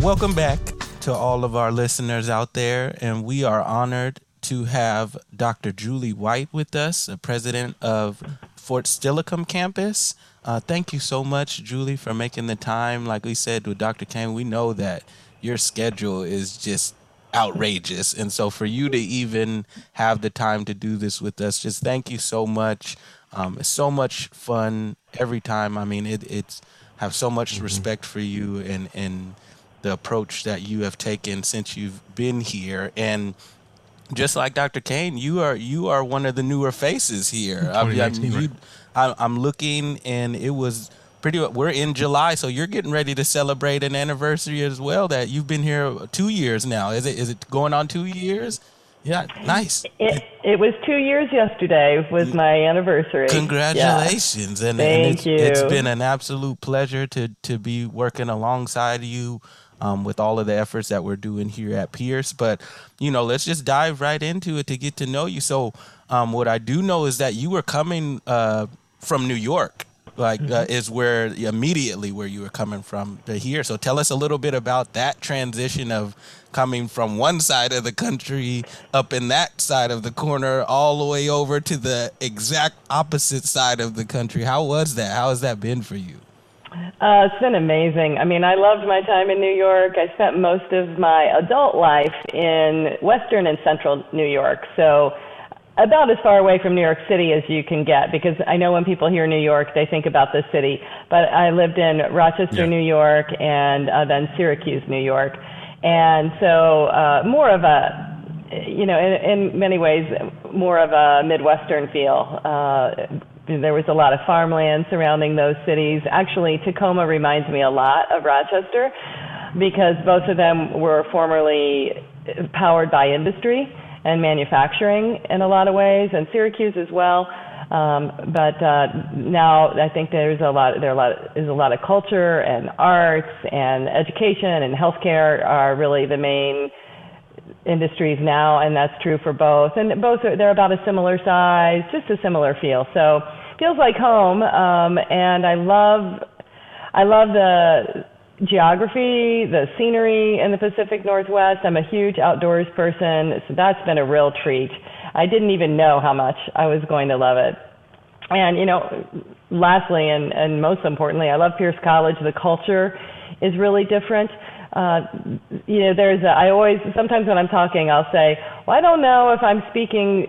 Welcome back to all of our listeners out there, and we are honored to have Dr. Julie White with us, the president of Fort Steilacoom campus. Uh, thank you so much, Julie, for making the time. Like we said with Dr. Kane, we know that your schedule is just outrageous. And so for you to even have the time to do this with us, just thank you so much. Um, it's so much fun every time. I mean, it, it's have so much mm-hmm. respect for you and, and the approach that you have taken since you've been here. And just like Dr. Kane, you are you are one of the newer faces here. I, I, you, I, I'm looking, and it was pretty. We're in July, so you're getting ready to celebrate an anniversary as well. That you've been here two years now. Is it is it going on two years? Yeah, nice. It, it was two years yesterday. Was my anniversary. Congratulations, yeah. and, Thank and it's, you. it's been an absolute pleasure to to be working alongside you um, with all of the efforts that we're doing here at Pierce. But, you know, let's just dive right into it to get to know you. So, um, what I do know is that you were coming uh, from New York. Like uh, mm-hmm. is where immediately where you were coming from to here. So tell us a little bit about that transition of coming from one side of the country up in that side of the corner all the way over to the exact opposite side of the country. How was that? How has that been for you? Uh, it's been amazing. I mean, I loved my time in New York. I spent most of my adult life in Western and Central New York. So, about as far away from New York City as you can get because I know when people hear New York, they think about the city. But I lived in Rochester, yeah. New York, and uh, then Syracuse, New York. And so, uh, more of a you know, in, in many ways, more of a Midwestern feel. Uh, there was a lot of farmland surrounding those cities. Actually, Tacoma reminds me a lot of Rochester because both of them were formerly powered by industry and manufacturing in a lot of ways, and Syracuse as well. Um, but uh, now I think there's a lot there a lot is a lot of culture and arts and education and healthcare are really the main industries now, and that's true for both. And both are, they're about a similar size, just a similar feel. So feels like home. Um, and I love, I love the geography, the scenery in the Pacific Northwest. I'm a huge outdoors person, so that's been a real treat. I didn't even know how much I was going to love it. And you know, lastly, and, and most importantly, I love Pierce College. The culture is really different. Uh, you know, there's a, I always sometimes when I'm talking, I'll say, well, I don't know if I'm speaking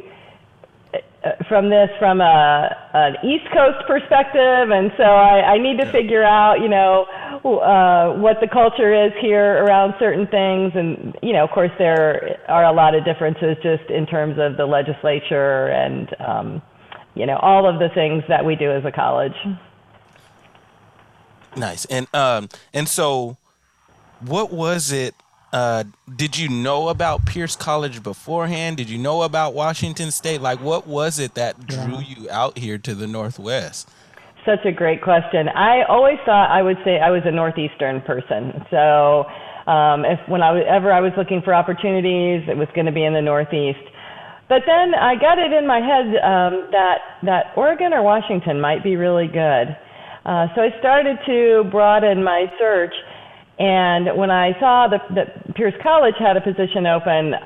from this from a an East Coast perspective, and so I, I need to figure out, you know, uh, what the culture is here around certain things, and you know, of course, there are a lot of differences just in terms of the legislature and um, you know all of the things that we do as a college. Nice, and um, and so, what was it uh, did you know about Pierce College beforehand? Did you know about Washington State? Like, what was it that drew yeah. you out here to the Northwest? Such a great question. I always thought I would say I was a Northeastern person. So, um, if when I was ever I was looking for opportunities, it was going to be in the Northeast. But then I got it in my head um, that that Oregon or Washington might be really good. Uh, so I started to broaden my search and when I saw that, that Pierce College had a position open,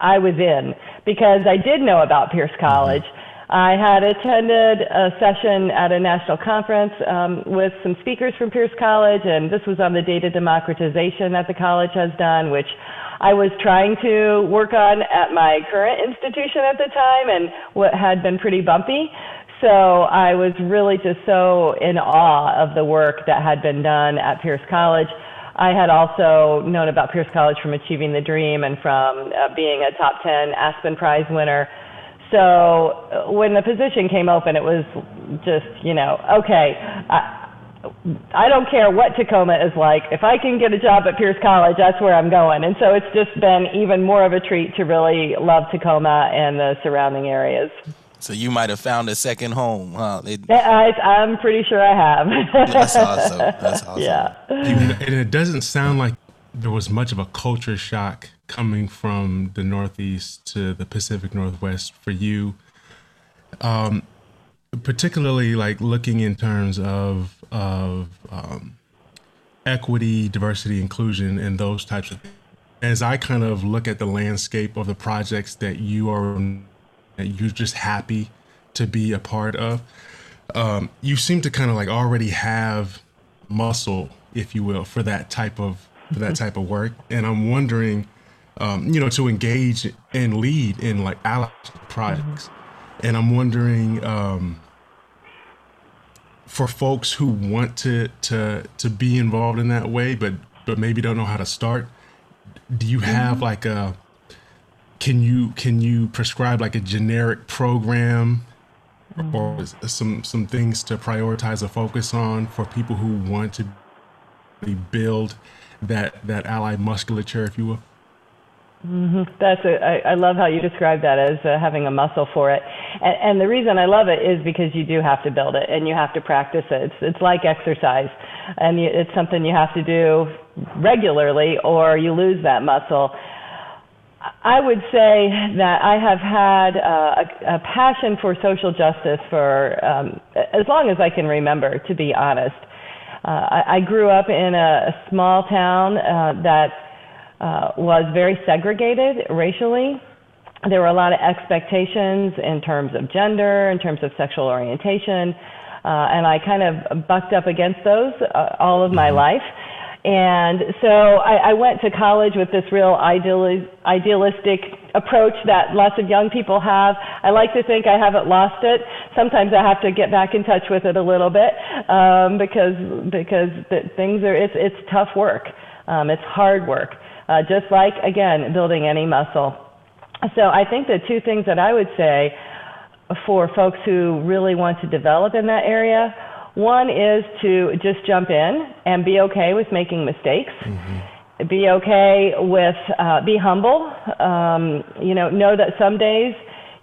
I was in because I did know about Pierce College. I had attended a session at a national conference um, with some speakers from Pierce College, and this was on the data democratization that the college has done, which I was trying to work on at my current institution at the time, and what had been pretty bumpy. So I was really just so in awe of the work that had been done at Pierce College. I had also known about Pierce College from Achieving the Dream and from uh, being a top 10 Aspen Prize winner. So uh, when the position came open, it was just, you know, okay, I, I don't care what Tacoma is like. If I can get a job at Pierce College, that's where I'm going. And so it's just been even more of a treat to really love Tacoma and the surrounding areas. So you might have found a second home, huh? It, I, I'm pretty sure I have. that's awesome. That's awesome. Yeah. And it doesn't sound like there was much of a culture shock coming from the Northeast to the Pacific Northwest for you. Um, particularly like looking in terms of of um, equity, diversity, inclusion, and those types of things. As I kind of look at the landscape of the projects that you are, that you're just happy to be a part of, um, you seem to kind of like already have muscle, if you will, for that type of for that type of work. And I'm wondering, um, you know, to engage and lead in like ally projects. Mm-hmm. And I'm wondering, um, for folks who want to to to be involved in that way, but but maybe don't know how to start, do you have mm-hmm. like a can you can you prescribe like a generic program mm-hmm. or some some things to prioritize or focus on for people who want to build that that allied musculature, if you will? Mm-hmm. That's a, I, I love how you describe that as uh, having a muscle for it, and, and the reason I love it is because you do have to build it and you have to practice it. It's, it's like exercise, and you, it's something you have to do regularly, or you lose that muscle. I would say that I have had uh, a, a passion for social justice for um, as long as I can remember, to be honest. Uh, I, I grew up in a, a small town uh, that uh, was very segregated racially. There were a lot of expectations in terms of gender, in terms of sexual orientation, uh, and I kind of bucked up against those uh, all of my mm-hmm. life. And so I, I went to college with this real ideali- idealistic approach that lots of young people have. I like to think I haven't lost it. Sometimes I have to get back in touch with it a little bit um, because because the, things are it's it's tough work. Um, it's hard work uh, just like, again, building any muscle. So I think the two things that I would say for folks who really want to develop in that area one is to just jump in and be okay with making mistakes. Mm-hmm. Be okay with, uh, be humble. Um, you know, know that some days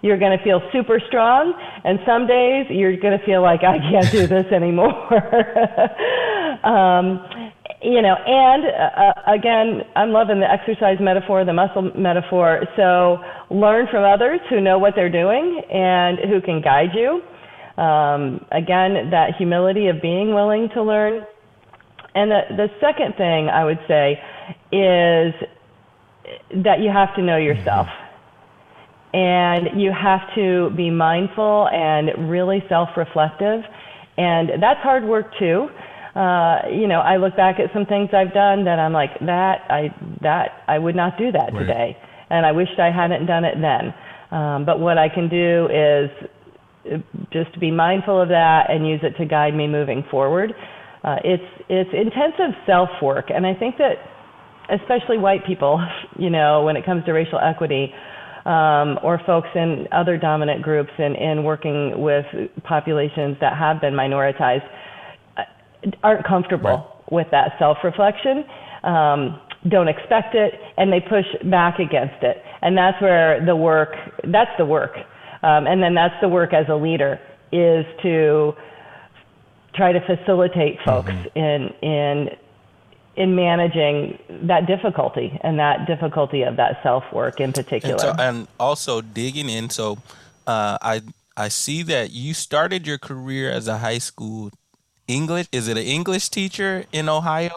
you're going to feel super strong, and some days you're going to feel like I can't do this anymore. um, you know, and uh, uh, again, I'm loving the exercise metaphor, the muscle metaphor. So learn from others who know what they're doing and who can guide you. Um, again, that humility of being willing to learn. And the, the second thing I would say is that you have to know yourself. And you have to be mindful and really self reflective. And that's hard work too uh, you know, I look back at some things I've done that I'm like, that I that I would not do that right. today, and I wished I hadn't done it then. Um, but what I can do is just to be mindful of that and use it to guide me moving forward. Uh, it's it's intensive self work, and I think that especially white people, you know, when it comes to racial equity. Um, or folks in other dominant groups in, in working with populations that have been minoritized, aren't comfortable right. with that self reflection, um, don't expect it, and they push back against it. And that's where the work, that's the work. Um, and then that's the work as a leader is to try to facilitate folks mm-hmm. in, in, in managing that difficulty and that difficulty of that self work in particular. And, so, and, also digging in. So uh, I I see that you started your career as a high school English? Is it an English teacher in Ohio?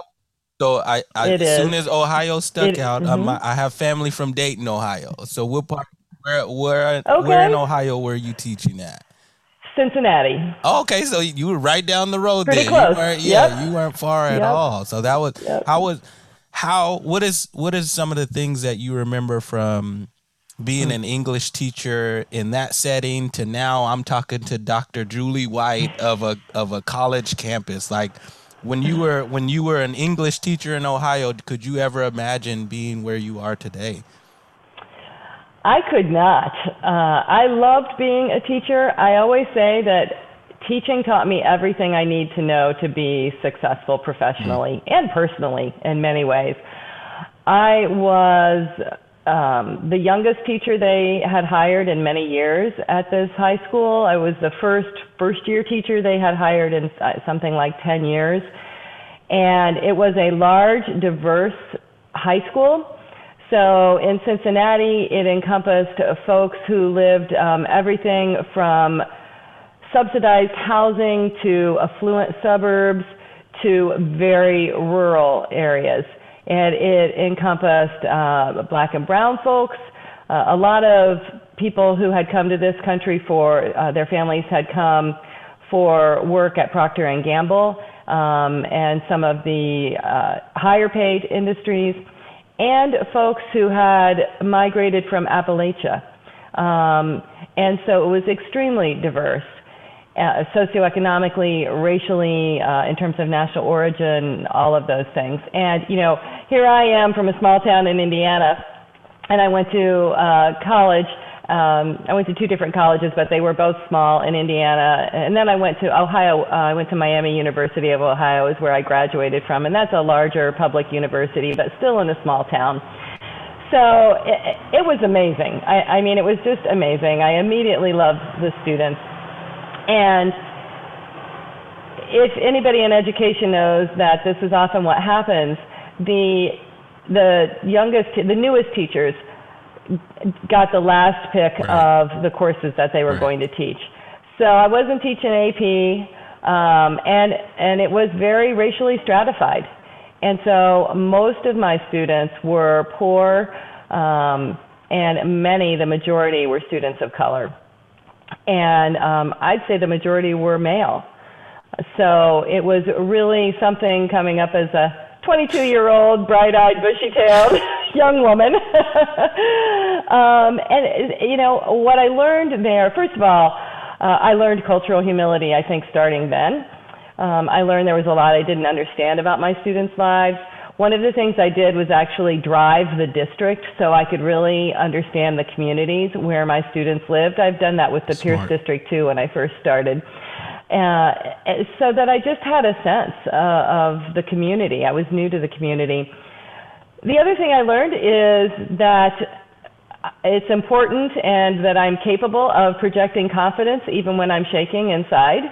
So I, I as is. soon as Ohio stuck it, out, mm-hmm. I have family from Dayton, Ohio. So what part? Where where okay. where in Ohio were you teaching at? Cincinnati. Okay, so you were right down the road Pretty there. Close. You yeah, yep. you weren't far at yep. all. So that was yep. how was how what is what is some of the things that you remember from being hmm. an English teacher in that setting to now I'm talking to Dr. Julie White of a of a college campus like when you were when you were an English teacher in Ohio could you ever imagine being where you are today I could not uh, I loved being a teacher I always say that teaching taught me everything I need to know to be successful professionally mm-hmm. and personally in many ways I was um, the youngest teacher they had hired in many years at this high school. I was the first first year teacher they had hired in uh, something like 10 years. And it was a large, diverse high school. So in Cincinnati, it encompassed folks who lived um, everything from subsidized housing to affluent suburbs to very rural areas. And it encompassed uh, black and brown folks, uh, a lot of people who had come to this country for uh, their families had come for work at Procter and Gamble um, and some of the uh, higher paid industries, and folks who had migrated from Appalachia. Um, and so it was extremely diverse. Uh, socioeconomically, racially, uh, in terms of national origin, all of those things. And, you know, here I am from a small town in Indiana, and I went to uh, college um, I went to two different colleges, but they were both small in Indiana. And then I went to Ohio. Uh, I went to Miami University of Ohio, is where I graduated from, and that's a larger public university, but still in a small town. So it, it was amazing. I, I mean, it was just amazing. I immediately loved the students, and if anybody in education knows that this is often what happens, the the youngest, the newest teachers got the last pick right. of the courses that they were right. going to teach. So I wasn't teaching AP, um, and and it was very racially stratified. And so most of my students were poor, um, and many, the majority, were students of color. And um, I'd say the majority were male. So it was really something coming up as a 22 year old, bright eyed, bushy tailed young woman. um, and, you know, what I learned there, first of all, uh, I learned cultural humility, I think, starting then. Um, I learned there was a lot I didn't understand about my students' lives. One of the things I did was actually drive the district so I could really understand the communities where my students lived. I've done that with the Smart. Pierce District too when I first started. Uh, so that I just had a sense uh, of the community. I was new to the community. The other thing I learned is that it's important and that I'm capable of projecting confidence even when I'm shaking inside.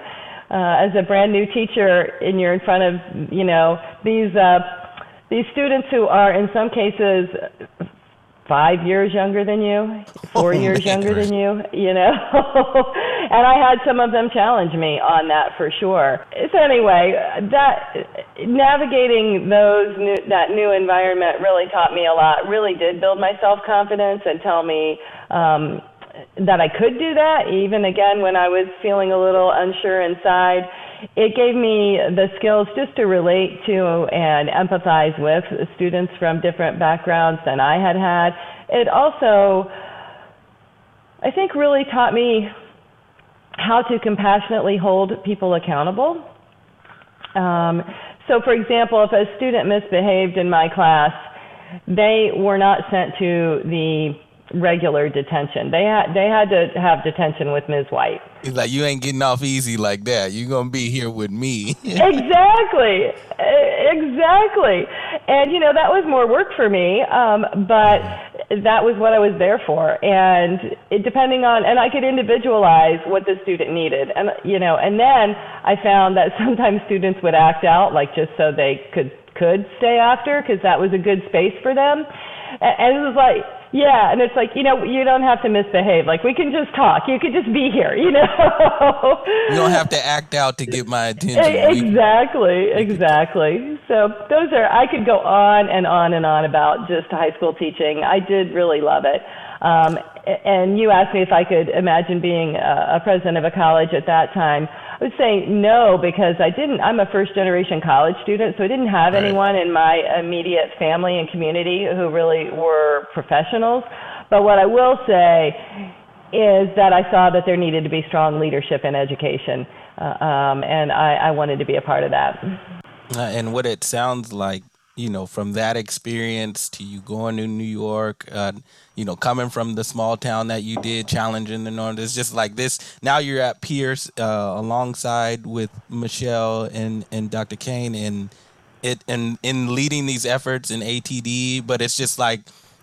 Uh, as a brand new teacher, and you're in front of you know these uh, these students who are in some cases five years younger than you, four oh, years younger than you, you know. and I had some of them challenge me on that for sure. So anyway, that navigating those new, that new environment really taught me a lot. Really did build my self confidence and tell me um, that I could do that, even again when I was feeling a little unsure inside it gave me the skills just to relate to and empathize with students from different backgrounds than I had had. It also, I think, really taught me how to compassionately hold people accountable. Um, so, for example, if a student misbehaved in my class, they were not sent to the regular detention. They had they had to have detention with Ms. White. He's like, you ain't getting off easy like that. You're gonna be here with me. exactly, exactly. And you know that was more work for me, um, but that was what I was there for. And it, depending on, and I could individualize what the student needed, and you know, and then I found that sometimes students would act out like just so they could could stay after because that was a good space for them. And it was like yeah, and it's like, you know, you don't have to misbehave. Like we can just talk. You could just be here, you know. you don't have to act out to get my attention. Exactly, exactly. So those are I could go on and on and on about just high school teaching. I did really love it. Um, and you asked me if I could imagine being a, a president of a college at that time. I would say no because I didn't. I'm a first generation college student, so I didn't have right. anyone in my immediate family and community who really were professionals. But what I will say is that I saw that there needed to be strong leadership in education, uh, um, and I, I wanted to be a part of that. Uh, and what it sounds like you know, from that experience to you going to New York, uh, you know, coming from the small town that you did, challenging the norm. It's just like this. Now you're at Pierce uh, alongside with Michelle and and Dr. Kane, and it and in leading these efforts in ATD. But it's just like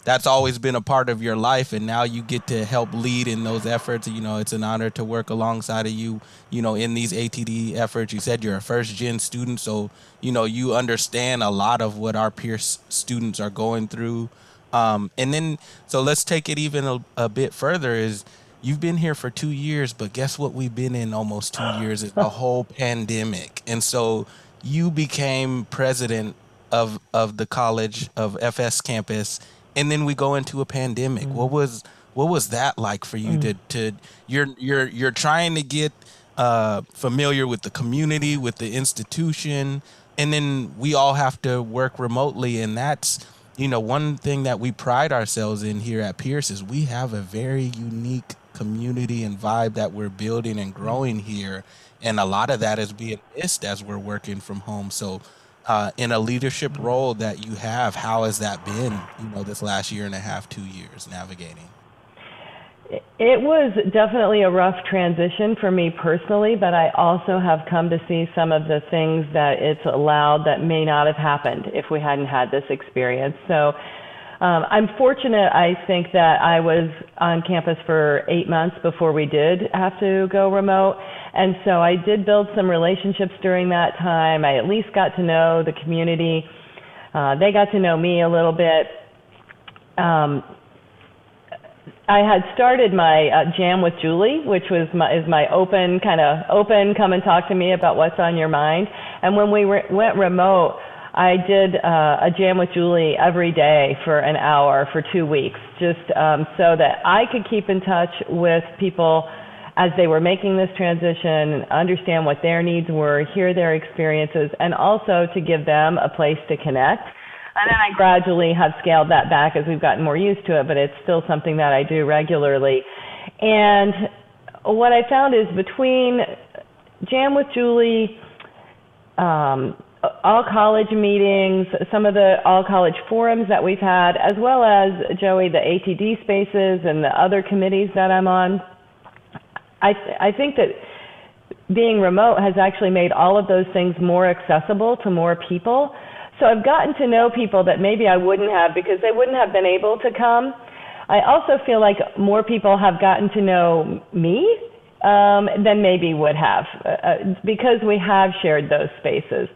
that's always been a part of your life and now you get to help lead in those efforts. You know it's an honor to work alongside of you you know in these atd efforts. You said you're a first gen student so you know you understand a lot of what our peer students are going through. Um, and then so let's take it even a, a bit further is you've been here for two years but guess what we've been in almost two years is the whole pandemic. And so you became president of of the college of FS campus, and then we go into a pandemic. Mm. What was what was that like for you mm. to to you're you're you're trying to get uh, familiar with the community, with the institution, and then we all have to work remotely, and that's you know one thing that we pride ourselves in here at Pierce is we have a very unique community and vibe that we're building and growing here, and a lot of that is being missed as we're working from home. So. Uh, in a leadership role that you have, how has that been? You know, this last year and a half, two years navigating. It was definitely a rough transition for me personally, but I also have come to see some of the things that it's allowed that may not have happened if we hadn't had this experience. So um, I'm fortunate, I think, that I was on campus for eight months before we did have to go remote. And so I did build some relationships during that time. I at least got to know the community. Uh, they got to know me a little bit. Um, I had started my uh, jam with Julie, which was my, is my open kind of open, come and talk to me about what's on your mind. And when we re- went remote, I did uh, a jam with Julie every day for an hour for two weeks, just um, so that I could keep in touch with people as they were making this transition, understand what their needs were, hear their experiences, and also to give them a place to connect and then I gradually have scaled that back as we've gotten more used to it, but it's still something that I do regularly. And what I found is between Jam with Julie, um, all college meetings, some of the all college forums that we've had, as well as Joey, the ATD spaces and the other committees that I'm on. I, I think that being remote has actually made all of those things more accessible to more people. So I've gotten to know people that maybe I wouldn't have because they wouldn't have been able to come. I also feel like more people have gotten to know me um, than maybe would have uh, uh, because we have shared those spaces.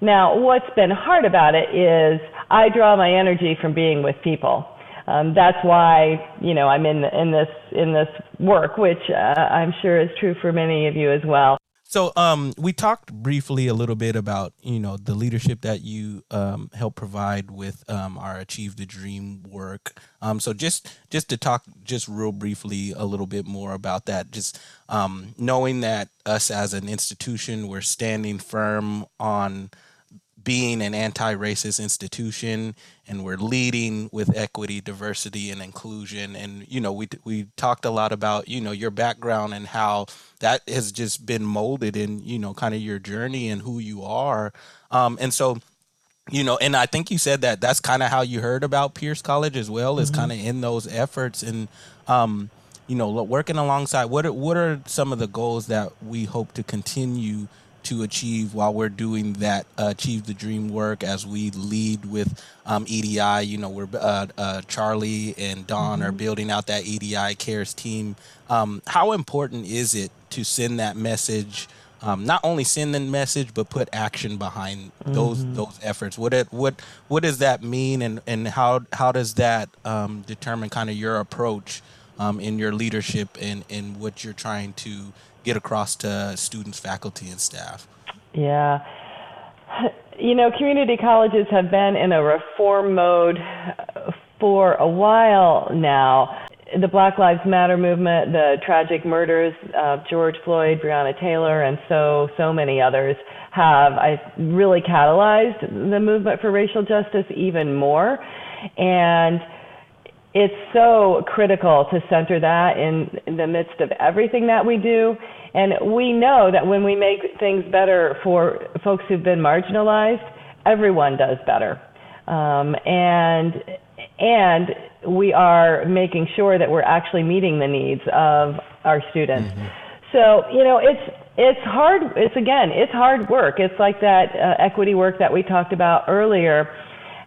Now, what's been hard about it is I draw my energy from being with people. Um, that's why you know I'm in in this in this work, which uh, I'm sure is true for many of you as well. So um, we talked briefly a little bit about you know the leadership that you um, help provide with um, our Achieve the Dream work. Um, so just just to talk just real briefly a little bit more about that, just um, knowing that us as an institution we're standing firm on being an anti-racist institution and we're leading with equity diversity and inclusion. And you know we we talked a lot about you know your background and how that has just been molded in you know kind of your journey and who you are. Um, and so you know and i think you said that that's kind of how you heard about pierce college as well is mm-hmm. kind of in those efforts. And um, you know working alongside what are, what are some of the goals that we hope to continue to achieve while we're doing that uh, achieve the dream work as we lead with um, EDI. You know, we're uh, uh, Charlie and Don mm-hmm. are building out that EDI cares team. Um, how important is it to send that message? Um, not only send the message, but put action behind those mm-hmm. those efforts. What it what what does that mean, and and how how does that um, determine kind of your approach um, in your leadership and and what you're trying to get across to students, faculty, and staff? Yeah. You know, community colleges have been in a reform mode for a while now. The Black Lives Matter movement, the tragic murders of George Floyd, Breonna Taylor, and so, so many others have I really catalyzed the movement for racial justice even more. And it's so critical to center that in, in the midst of everything that we do. And we know that when we make things better for folks who've been marginalized, everyone does better. Um, and and we are making sure that we're actually meeting the needs of our students. Mm-hmm. So you know, it's it's hard. It's again, it's hard work. It's like that uh, equity work that we talked about earlier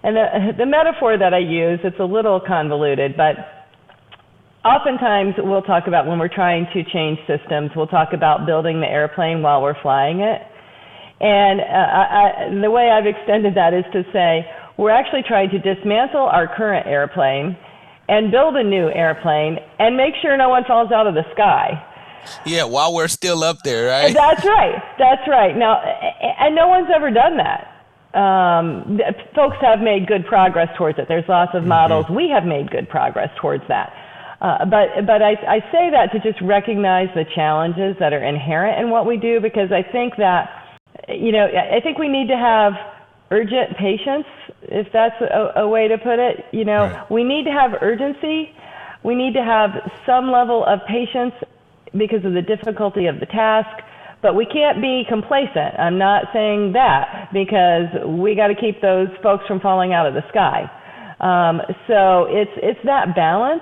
and the, the metaphor that I use, it's a little convoluted, but oftentimes we'll talk about when we're trying to change systems, we'll talk about building the airplane while we're flying it. And uh, I, the way I've extended that is to say, we're actually trying to dismantle our current airplane and build a new airplane and make sure no one falls out of the sky. Yeah, while we're still up there, right? That's right. That's right. Now, and no one's ever done that. Um, folks have made good progress towards it. There's lots of mm-hmm. models. We have made good progress towards that. Uh, but but I, I say that to just recognize the challenges that are inherent in what we do because I think that you know I think we need to have urgent patience if that's a, a way to put it. You know right. we need to have urgency. We need to have some level of patience because of the difficulty of the task. But we can't be complacent. I'm not saying that because we got to keep those folks from falling out of the sky. Um, so it's it's that balance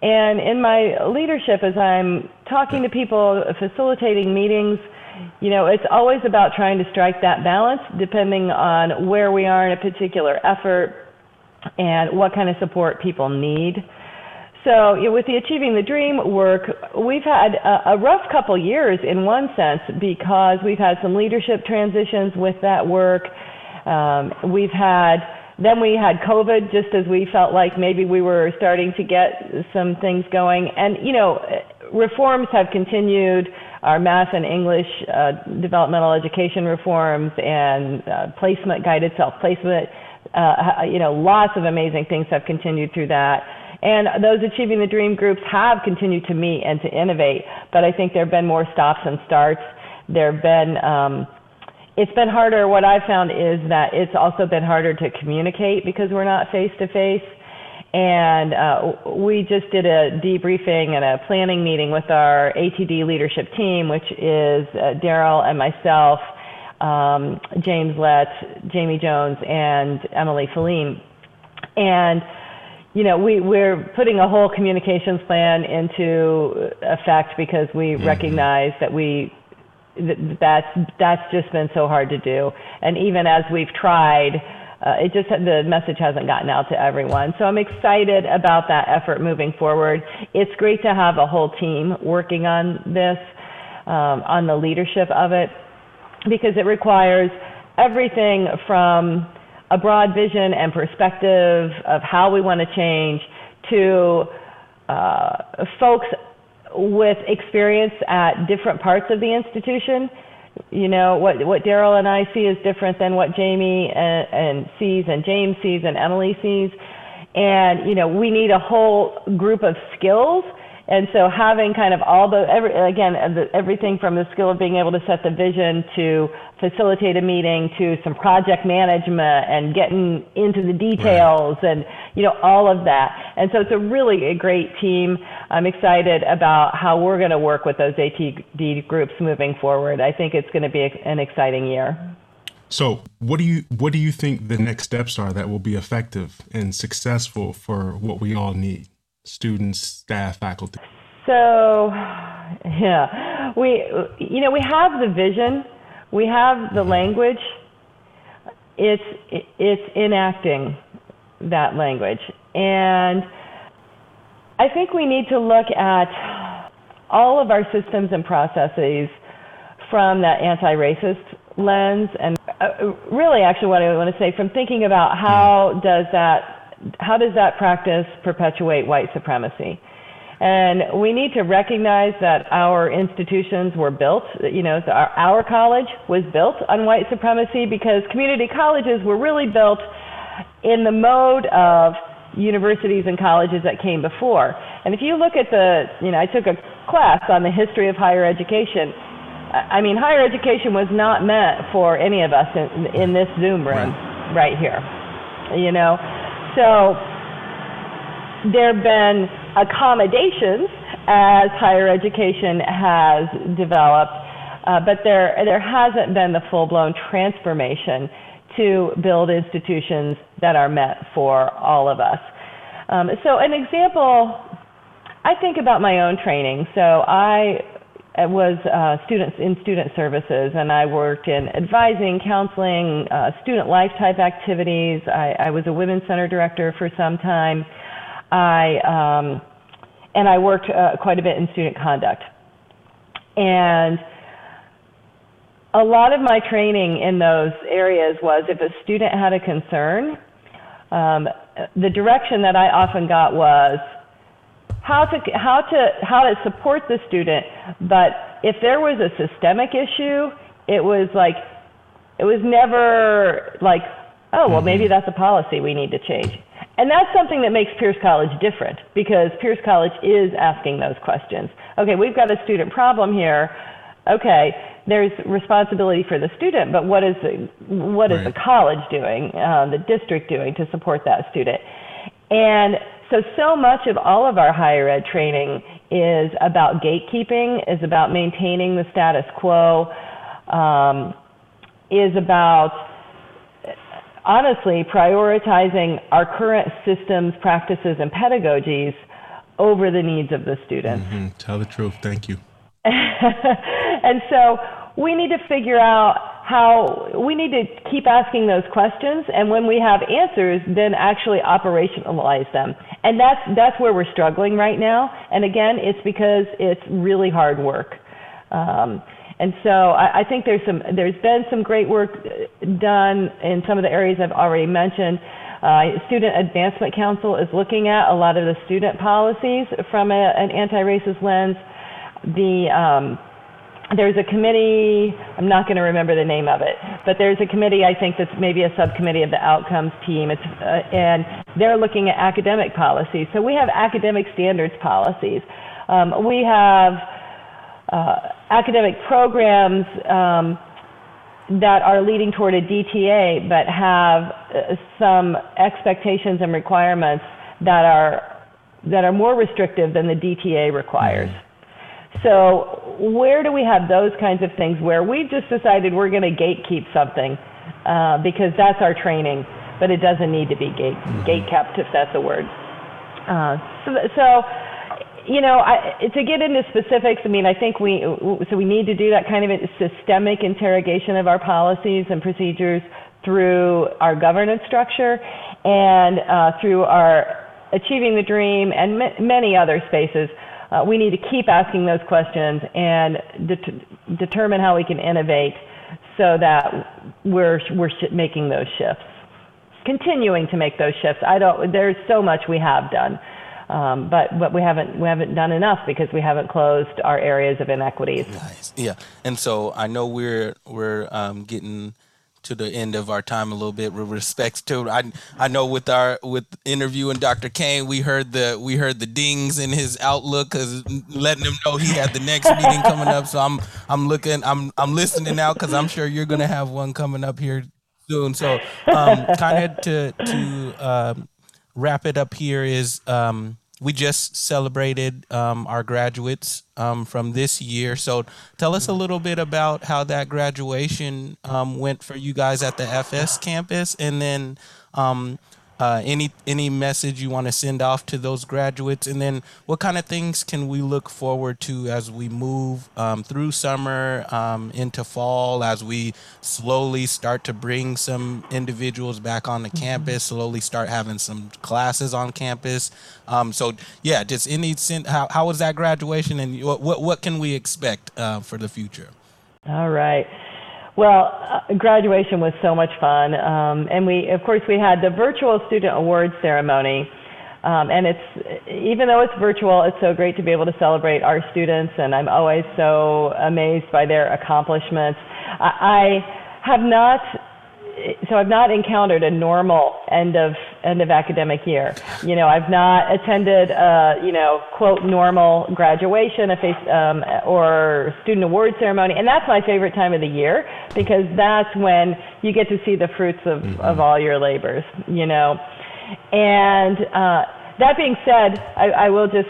and in my leadership, as I'm talking to people, facilitating meetings, you know, it's always about trying to strike that balance depending on where we are in a particular effort and what kind of support people need. So, you know, with the Achieving the Dream work, we've had a, a rough couple years in one sense because we've had some leadership transitions with that work. Um, we've had then we had COVID just as we felt like maybe we were starting to get some things going. And, you know, reforms have continued our math and English uh, developmental education reforms and uh, placement, guided self placement. Uh, you know, lots of amazing things have continued through that. And those Achieving the Dream groups have continued to meet and to innovate, but I think there have been more stops and starts. There have been um, it's been harder. What I've found is that it's also been harder to communicate because we're not face to face. And uh, we just did a debriefing and a planning meeting with our ATD leadership team, which is uh, Daryl and myself, um, James Lett, Jamie Jones, and Emily Feline. And you know, we, we're putting a whole communications plan into effect because we mm-hmm. recognize that we that's that's just been so hard to do. And even as we've tried, uh, it just the message hasn't gotten out to everyone. So I'm excited about that effort moving forward. It's great to have a whole team working on this, um, on the leadership of it, because it requires everything from a broad vision and perspective of how we want to change to uh, folks with experience at different parts of the institution. You know, what, what Daryl and I see is different than what Jamie and, and sees and James sees and Emily sees. And, you know, we need a whole group of skills and so having kind of all the every, again uh, everything from the skill of being able to set the vision to facilitate a meeting to some project management and getting into the details right. and you know all of that. And so it's a really a great team. I'm excited about how we're going to work with those ATD groups moving forward. I think it's going to be an exciting year. So, what do you what do you think the next steps are that will be effective and successful for what we all need? Students, staff, faculty? So, yeah, we you know we have the vision, we have the mm-hmm. language. It's it's enacting that language, and I think we need to look at all of our systems and processes from that anti-racist lens, and uh, really, actually, what I want to say from thinking about how mm-hmm. does that how does that practice perpetuate white supremacy? And we need to recognize that our institutions were built, you know, our, our college was built on white supremacy because community colleges were really built in the mode of universities and colleges that came before. And if you look at the, you know, I took a class on the history of higher education. I mean, higher education was not meant for any of us in, in this Zoom room right. right here, you know. So there have been accommodations as higher education has developed, uh, but there, there hasn't been the full blown transformation to build institutions that are meant for all of us. Um, so, an example, I think about my own training. So, I was uh, students in student services, and I worked in advising, counseling, uh, student life type activities. I, I, was a women's center director for some time. I um, and I worked uh, quite a bit in student conduct, and a lot of my training in those areas was if a student had a concern, um, the direction that I often got was how to how to how to support the student. But if there was a systemic issue, it was like It was never like, oh, well, maybe that's a policy we need to change. And that's something that makes Pierce College different because Pierce College is asking those questions. Okay, we've got a student problem here. Okay, there's responsibility for the student, but what is the, what is Right. the college doing, uh, the district doing to support that student? And so, so much of all of our higher ed training is about gatekeeping, is about maintaining the status quo, um, is about honestly prioritizing our current systems, practices, and pedagogies over the needs of the students. Mm, tell the truth. Thank you. and so we need to figure out how we need to keep asking those questions and when we have answers then actually operationalize them. And that's that's where we're struggling right now. And again it's because it's really hard work. Um, and so I, I think there's some there's been some great work uh, done in some of the areas I've already mentioned. Uh, Student Advancement Council is looking at a lot of the student policies from a, an anti-racist lens. The um, there's a committee, I'm not going to remember the name of it, but there's a committee, I think that's maybe a subcommittee of the outcomes team. It's, uh, and they're looking at academic policies. So we have academic standards policies. Um, we have uh, academic programs um, that are leading toward a DTA, but have uh, some expectations and requirements that are that are more restrictive than the DTA requires. So where do we have those kinds of things where we've just decided we're going to gatekeep something uh, because that's our training, but it doesn't need to be gate gate kept if that's a word. Uh, so, so you know, I, to get into specifics, I mean, I think we so we need to do that kind of a systemic interrogation of our policies and procedures through our governance structure and uh, through our achieving the dream and ma- many other spaces. Uh, we need to keep asking those questions and det- determine how we can innovate so that we're we're making those shifts, continuing to make those shifts. I don't. There's so much we have done. Um, but but we haven't we haven't done enough because we haven't closed our areas of inequities. Nice. Yeah. And so I know we're we're um, getting to the end of our time a little bit with respects to I I know with our with interviewing Dr. Kane we heard the we heard the dings in his outlook cuz letting him know he had the next meeting coming up so I'm I'm looking I'm I'm listening out cuz I'm sure you're going to have one coming up here soon so um kind of to to um wrap it up here is um, we just celebrated um, our graduates um, from this year. So tell us a little bit about how that graduation um, went for you guys at the FS campus, and then um, uh, any any message you want to send off to those graduates, and then what kind of things can we look forward to as we move um, through summer um, into fall, as we slowly start to bring some individuals back on the campus, slowly start having some classes on campus. Um, so yeah, just any sen- how how was that graduation, and what what, what can we expect uh, for the future? All right. Well, uh, graduation was so much fun, um, and we, of course, we had the virtual student awards ceremony. Um, and it's even though it's virtual, it's so great to be able to celebrate our students, and I'm always so amazed by their accomplishments. I, I have not, so I've not encountered a normal end of end of academic year. You know, I've not attended a you know quote normal graduation, a face um, or student award ceremony, and that's my favorite time of the year because that's when you get to see the fruits of of all your labors. You know. And uh, that being said, I, I will just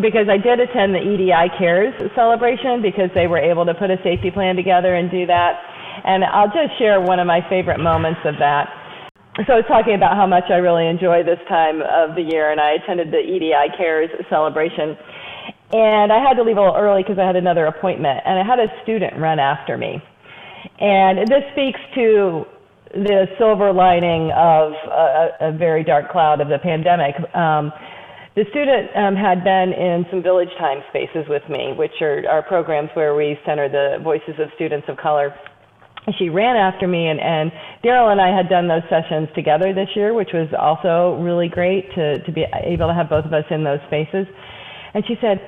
because I did attend the EDI Cares celebration because they were able to put a safety plan together and do that. And I'll just share one of my favorite moments of that. So I was talking about how much I really enjoy this time of the year, and I attended the EDI Cares celebration. And I had to leave a little early because I had another appointment, and I had a student run after me. And this speaks to the silver lining of a, a very dark cloud of the pandemic. Um, the student um, had been in some village time spaces with me, which are, are programs where we center the voices of students of color. She ran after me, and, and Daryl and I had done those sessions together this year, which was also really great to, to be able to have both of us in those spaces. And she said,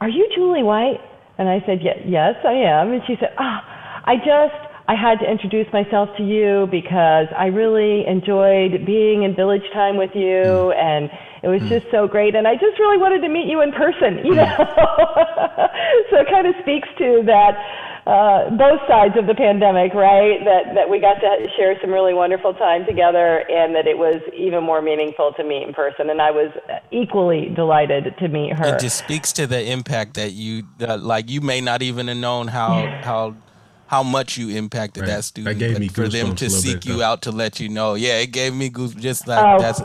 Are you Julie White? And I said, Yes, I am. And she said, Ah, I just I had to introduce myself to you because I really enjoyed being in village time with you mm. and it was mm. just so great and I just really wanted to meet you in person, you know. so it kind of speaks to that uh, both sides of the pandemic, right? That that we got to share some really wonderful time together, and that it was even more meaningful to meet in person. And I was equally delighted to meet her. It just speaks to the impact that you uh, like. You may not even have known how how how much you impacted right. that student. That gave me for them to seek bit, you though. out to let you know. Yeah, it gave me goose. Just like oh. that's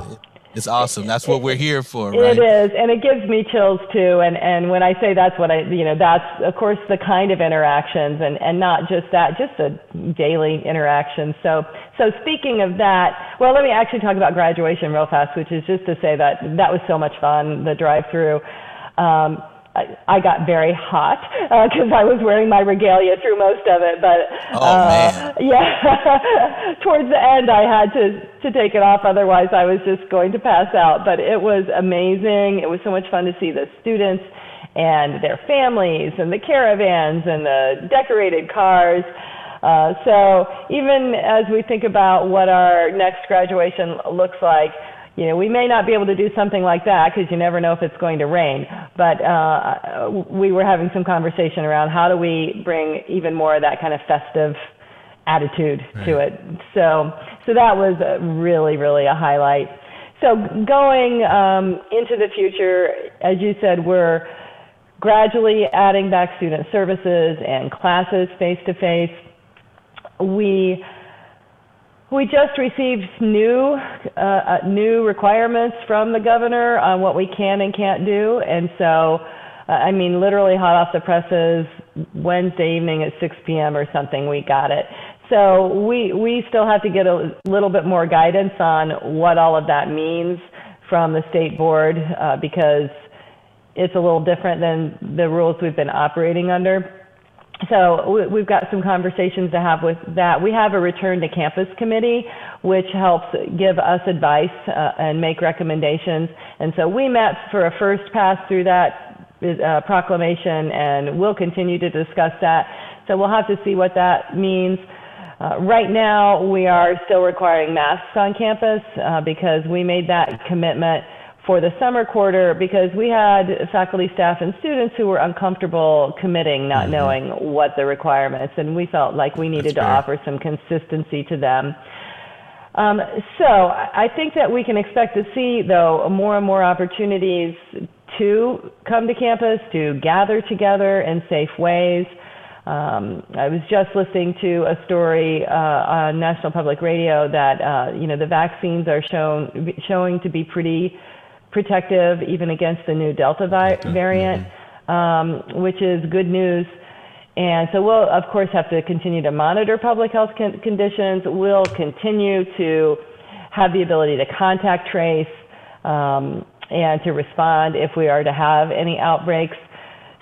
it's awesome. That's what we're here for, right? It is, and it gives me chills too. And and when I say that's what I, you know, that's of course the kind of interactions, and and not just that, just the daily interactions. So so speaking of that, well, let me actually talk about graduation real fast, which is just to say that that was so much fun. The drive-through. Um, I, got very hot because uh, I was wearing my regalia through most of it. But oh, uh, yeah, towards the end I had to to take it off. Otherwise, I was just going to pass out. But it was amazing. It was so much fun to see the students and their families and the caravans and the decorated cars. Uh, so even as we think about what our next graduation looks like, you know, we may not be able to do something like that because you never know if it's going to rain. But uh, we were having some conversation around how do we bring even more of that kind of festive attitude right. to it. So, so that was really, really a highlight. So going um, into the future, as you said, we're gradually adding back student services and classes face to face. We we just received new uh, uh, new requirements from the governor on what we can and can't do, and so uh, I mean, literally hot off the presses, Wednesday evening at 6 p.m. or something, we got it. So we we still have to get a little bit more guidance on what all of that means from the state board uh, because it's a little different than the rules we've been operating under so we've got some conversations to have with that. We have a return to campus committee, which helps give us advice uh, and make recommendations. And so we met for a first pass through that uh, proclamation, and we'll continue to discuss that. So we'll have to see what that means. Uh, right now, we are still requiring masks on campus uh, because we made that commitment for the summer quarter because we had faculty, staff, and students who were uncomfortable committing, not mm-hmm. knowing what the requirements, and we felt like we needed to offer some consistency to them. Um, so I think that we can expect to see, though, more and more opportunities to come to campus, to gather together in safe ways. Um, I was just listening to a story uh, on National Public Radio that uh, you know the vaccines are shown showing to be pretty protective even against the new Delta vi- variant, um, which is good news. And so we'll, of course, have to continue to monitor public health con- conditions. We'll continue to have the ability to contact trace um, and to respond if we are to have any outbreaks.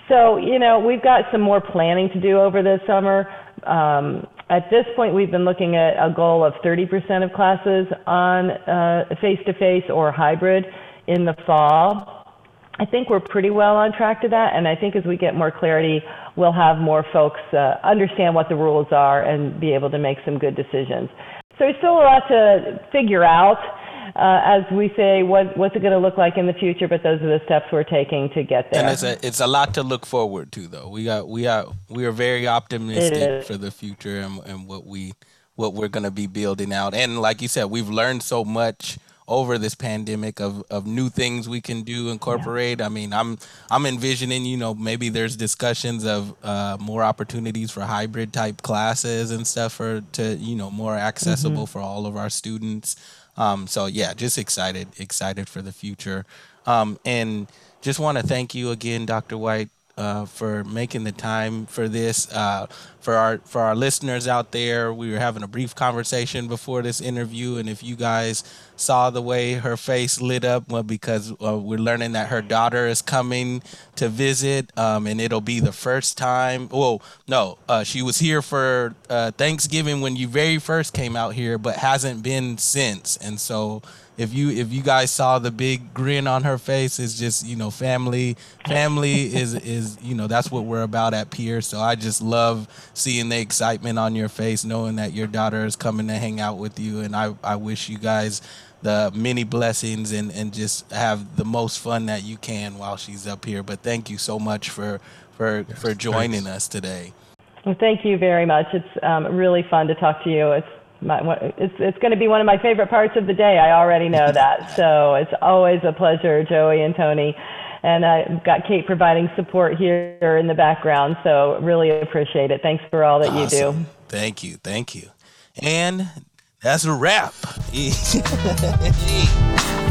So, you know, we've got some more planning to do over this summer. Um, at this point, we've been looking at a goal of 30% of classes on face to face or hybrid in the fall. I think we're pretty well on track to that, and I think as we get more clarity, we'll have more folks uh, understand what the rules are and be able to make some good decisions. So there's still a lot to figure out. Uh, as we say, what, what's it going to look like in the future? But those are the steps we're taking to get there. And it's a it's a lot to look forward to, though. We got we got we are very optimistic for the future and, and what we what we're going to be building out. And like you said, we've learned so much over this pandemic of, of new things we can do incorporate. Yeah. I mean, I'm I'm envisioning, you know, maybe there's discussions of uh, more opportunities for hybrid type classes and stuff for to you know more accessible mm-hmm. for all of our students. Um, so yeah, just excited excited for the future, um, and just want to thank you again, Dr. White, uh, for making the time for this. Uh, for our for our listeners out there, we were having a brief conversation before this interview, and if you guys saw the way her face lit up, well, because uh, we're learning that her daughter is coming to visit, um, and it'll be the first time. Well, no, uh, she was here for uh, Thanksgiving when you very first came out here, but hasn't been since, and so if you if you guys saw the big grin on her face, it's just you know family family is is you know that's what we're about at Pierce. So I just love seeing the excitement on your face, knowing that your daughter is coming to hang out with you. And I, I wish you guys the many blessings and, and just have the most fun that you can while she's up here. But thank you so much for for, yes, for joining thanks. us today. Well, thank you very much. It's um, really fun to talk to you. It's my, it's it's going to be one of my favorite parts of the day. I already know that. so it's always a pleasure, Joey and Tony. And I've got Kate providing support here in the background. So really appreciate it. Thanks for all that awesome. you do. Thank you. Thank you. And that's a wrap.